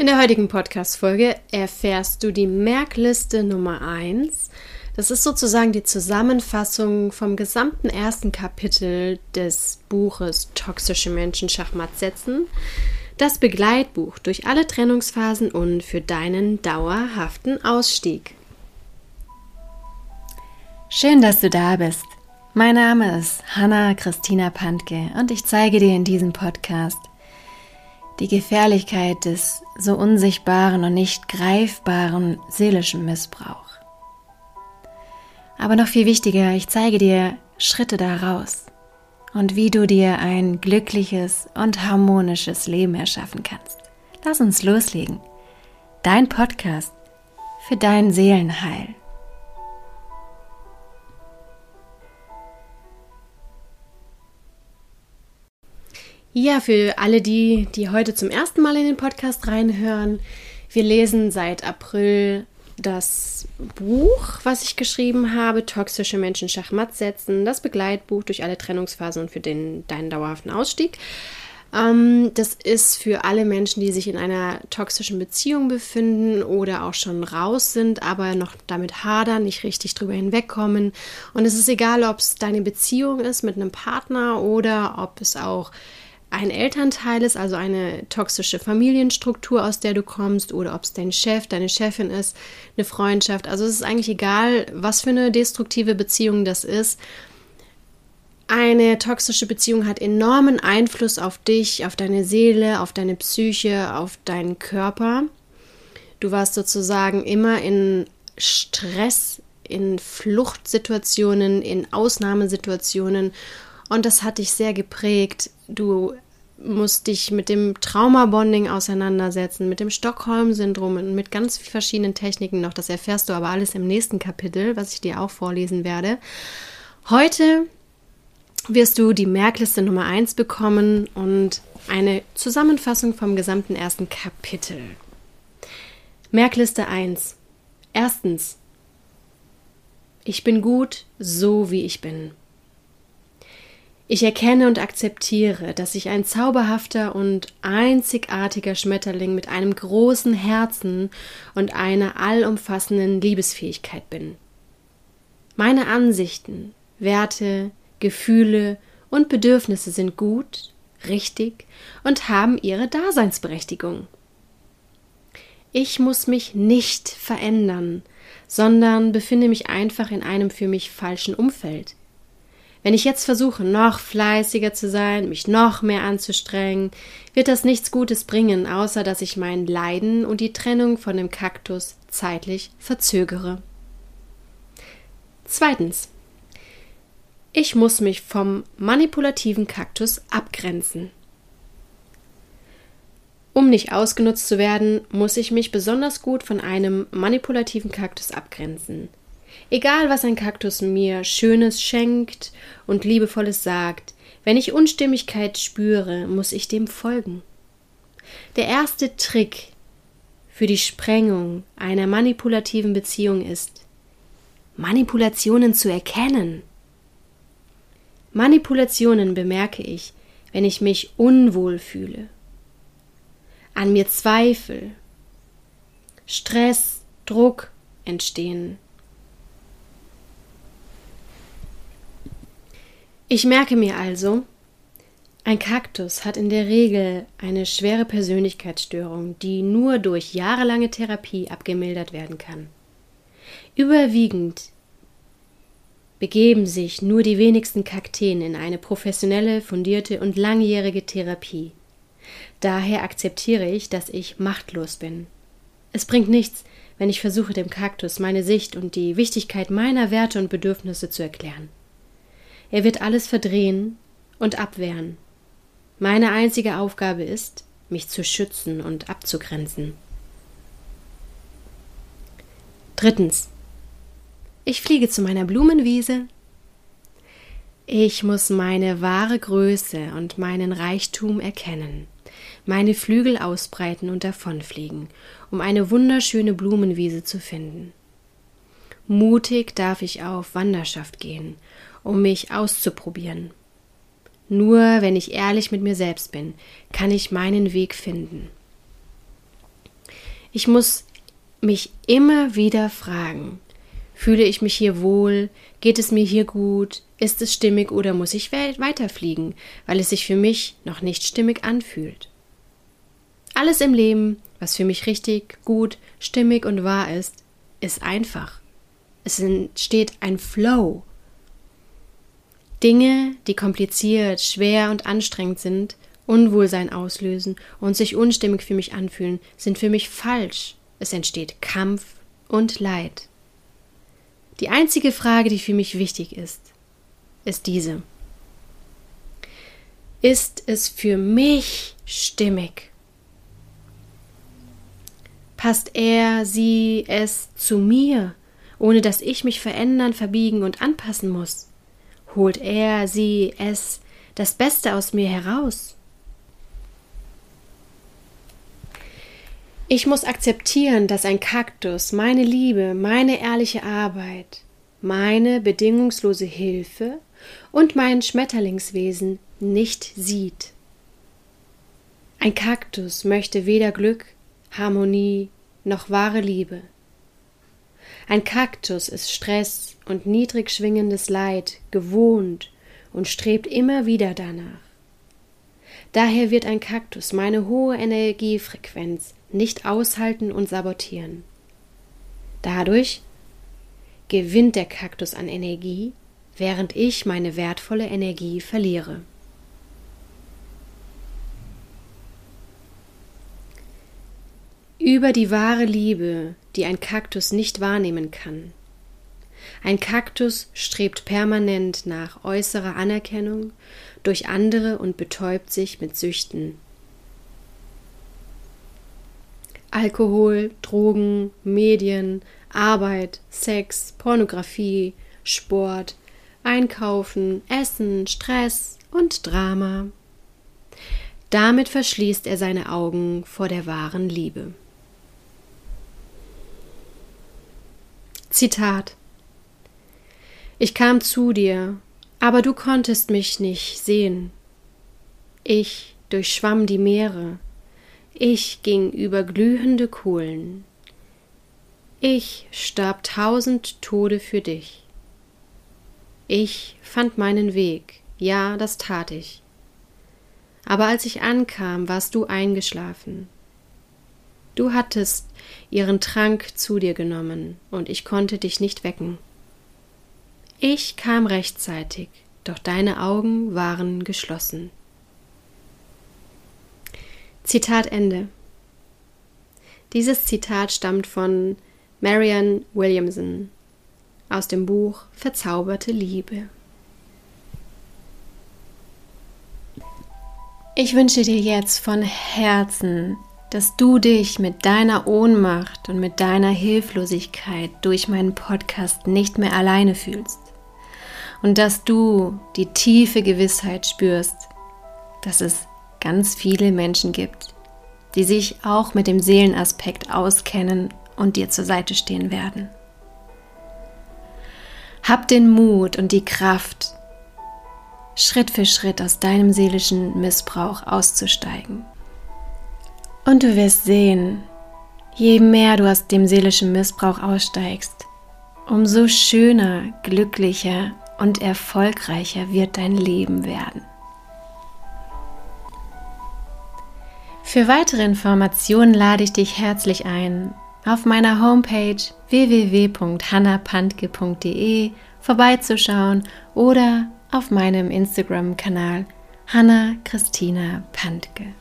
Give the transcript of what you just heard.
In der heutigen Podcast-Folge erfährst du die Merkliste Nummer 1. Das ist sozusagen die Zusammenfassung vom gesamten ersten Kapitel des Buches Toxische Menschen Schachmatt setzen. Das Begleitbuch durch alle Trennungsphasen und für deinen dauerhaften Ausstieg. Schön, dass du da bist. Mein Name ist Hanna Christina Pantke und ich zeige dir in diesem Podcast die Gefährlichkeit des so unsichtbaren und nicht greifbaren seelischen Missbrauch. Aber noch viel wichtiger, ich zeige dir Schritte daraus und wie du dir ein glückliches und harmonisches Leben erschaffen kannst. Lass uns loslegen. Dein Podcast für dein Seelenheil. Ja, für alle die, die heute zum ersten Mal in den Podcast reinhören, wir lesen seit April das Buch, was ich geschrieben habe, Toxische Menschen Schachmatt setzen, das Begleitbuch durch alle Trennungsphasen und für den, deinen dauerhaften Ausstieg. Ähm, das ist für alle Menschen, die sich in einer toxischen Beziehung befinden oder auch schon raus sind, aber noch damit hadern, nicht richtig drüber hinwegkommen. Und es ist egal, ob es deine Beziehung ist mit einem Partner oder ob es auch ein Elternteil ist, also eine toxische Familienstruktur, aus der du kommst, oder ob es dein Chef, deine Chefin ist, eine Freundschaft. Also es ist eigentlich egal, was für eine destruktive Beziehung das ist. Eine toxische Beziehung hat enormen Einfluss auf dich, auf deine Seele, auf deine Psyche, auf deinen Körper. Du warst sozusagen immer in Stress, in Fluchtsituationen, in Ausnahmesituationen und das hat dich sehr geprägt. Du musst dich mit dem Trauma-Bonding auseinandersetzen, mit dem Stockholm-Syndrom und mit ganz verschiedenen Techniken noch. Das erfährst du aber alles im nächsten Kapitel, was ich dir auch vorlesen werde. Heute wirst du die Merkliste Nummer 1 bekommen und eine Zusammenfassung vom gesamten ersten Kapitel. Merkliste 1. Erstens. Ich bin gut, so wie ich bin. Ich erkenne und akzeptiere, dass ich ein zauberhafter und einzigartiger Schmetterling mit einem großen Herzen und einer allumfassenden Liebesfähigkeit bin. Meine Ansichten, Werte, Gefühle und Bedürfnisse sind gut, richtig und haben ihre Daseinsberechtigung. Ich muss mich nicht verändern, sondern befinde mich einfach in einem für mich falschen Umfeld. Wenn ich jetzt versuche, noch fleißiger zu sein, mich noch mehr anzustrengen, wird das nichts Gutes bringen, außer dass ich mein Leiden und die Trennung von dem Kaktus zeitlich verzögere. Zweitens. Ich muss mich vom manipulativen Kaktus abgrenzen. Um nicht ausgenutzt zu werden, muss ich mich besonders gut von einem manipulativen Kaktus abgrenzen. Egal, was ein Kaktus mir Schönes schenkt und Liebevolles sagt, wenn ich Unstimmigkeit spüre, muss ich dem folgen. Der erste Trick für die Sprengung einer manipulativen Beziehung ist, Manipulationen zu erkennen. Manipulationen bemerke ich, wenn ich mich unwohl fühle, an mir Zweifel, Stress, Druck entstehen Ich merke mir also, ein Kaktus hat in der Regel eine schwere Persönlichkeitsstörung, die nur durch jahrelange Therapie abgemildert werden kann. Überwiegend begeben sich nur die wenigsten Kakteen in eine professionelle, fundierte und langjährige Therapie. Daher akzeptiere ich, dass ich machtlos bin. Es bringt nichts, wenn ich versuche, dem Kaktus meine Sicht und die Wichtigkeit meiner Werte und Bedürfnisse zu erklären. Er wird alles verdrehen und abwehren. Meine einzige Aufgabe ist, mich zu schützen und abzugrenzen. Drittens. Ich fliege zu meiner Blumenwiese. Ich muss meine wahre Größe und meinen Reichtum erkennen, meine Flügel ausbreiten und davonfliegen, um eine wunderschöne Blumenwiese zu finden. Mutig darf ich auf Wanderschaft gehen um mich auszuprobieren. Nur wenn ich ehrlich mit mir selbst bin, kann ich meinen Weg finden. Ich muss mich immer wieder fragen, fühle ich mich hier wohl, geht es mir hier gut, ist es stimmig oder muss ich weiterfliegen, weil es sich für mich noch nicht stimmig anfühlt. Alles im Leben, was für mich richtig, gut, stimmig und wahr ist, ist einfach. Es entsteht ein Flow. Dinge, die kompliziert, schwer und anstrengend sind, Unwohlsein auslösen und sich unstimmig für mich anfühlen, sind für mich falsch. Es entsteht Kampf und Leid. Die einzige Frage, die für mich wichtig ist, ist diese. Ist es für mich stimmig? Passt er, sie, es zu mir, ohne dass ich mich verändern, verbiegen und anpassen muss? Holt er, sie, es das Beste aus mir heraus? Ich muss akzeptieren, dass ein Kaktus meine Liebe, meine ehrliche Arbeit, meine bedingungslose Hilfe und mein Schmetterlingswesen nicht sieht. Ein Kaktus möchte weder Glück, Harmonie noch wahre Liebe. Ein Kaktus ist Stress und niedrig schwingendes Leid gewohnt und strebt immer wieder danach. Daher wird ein Kaktus meine hohe Energiefrequenz nicht aushalten und sabotieren. Dadurch gewinnt der Kaktus an Energie, während ich meine wertvolle Energie verliere. Über die wahre Liebe, die ein Kaktus nicht wahrnehmen kann. Ein Kaktus strebt permanent nach äußerer Anerkennung durch andere und betäubt sich mit Süchten, Alkohol, Drogen, Medien, Arbeit, Sex, Pornografie, Sport, Einkaufen, Essen, Stress und Drama. Damit verschließt er seine Augen vor der wahren Liebe. Zitat Ich kam zu dir, aber du konntest mich nicht sehen. Ich durchschwamm die Meere, ich ging über glühende Kohlen. Ich starb tausend Tode für dich. Ich fand meinen Weg, ja, das tat ich. Aber als ich ankam, warst du eingeschlafen. Du hattest ihren Trank zu dir genommen, und ich konnte dich nicht wecken. Ich kam rechtzeitig, doch deine Augen waren geschlossen. Zitat Ende. Dieses Zitat stammt von Marianne Williamson aus dem Buch Verzauberte Liebe. Ich wünsche dir jetzt von Herzen, dass du dich mit deiner Ohnmacht und mit deiner Hilflosigkeit durch meinen Podcast nicht mehr alleine fühlst und dass du die tiefe Gewissheit spürst, dass es ganz viele Menschen gibt, die sich auch mit dem Seelenaspekt auskennen und dir zur Seite stehen werden. Hab den Mut und die Kraft, Schritt für Schritt aus deinem seelischen Missbrauch auszusteigen. Und du wirst sehen, je mehr du aus dem seelischen Missbrauch aussteigst, umso schöner, glücklicher und erfolgreicher wird dein Leben werden. Für weitere Informationen lade ich dich herzlich ein, auf meiner Homepage www.hannapantke.de vorbeizuschauen oder auf meinem Instagram-Kanal Hanna Christina Pantke.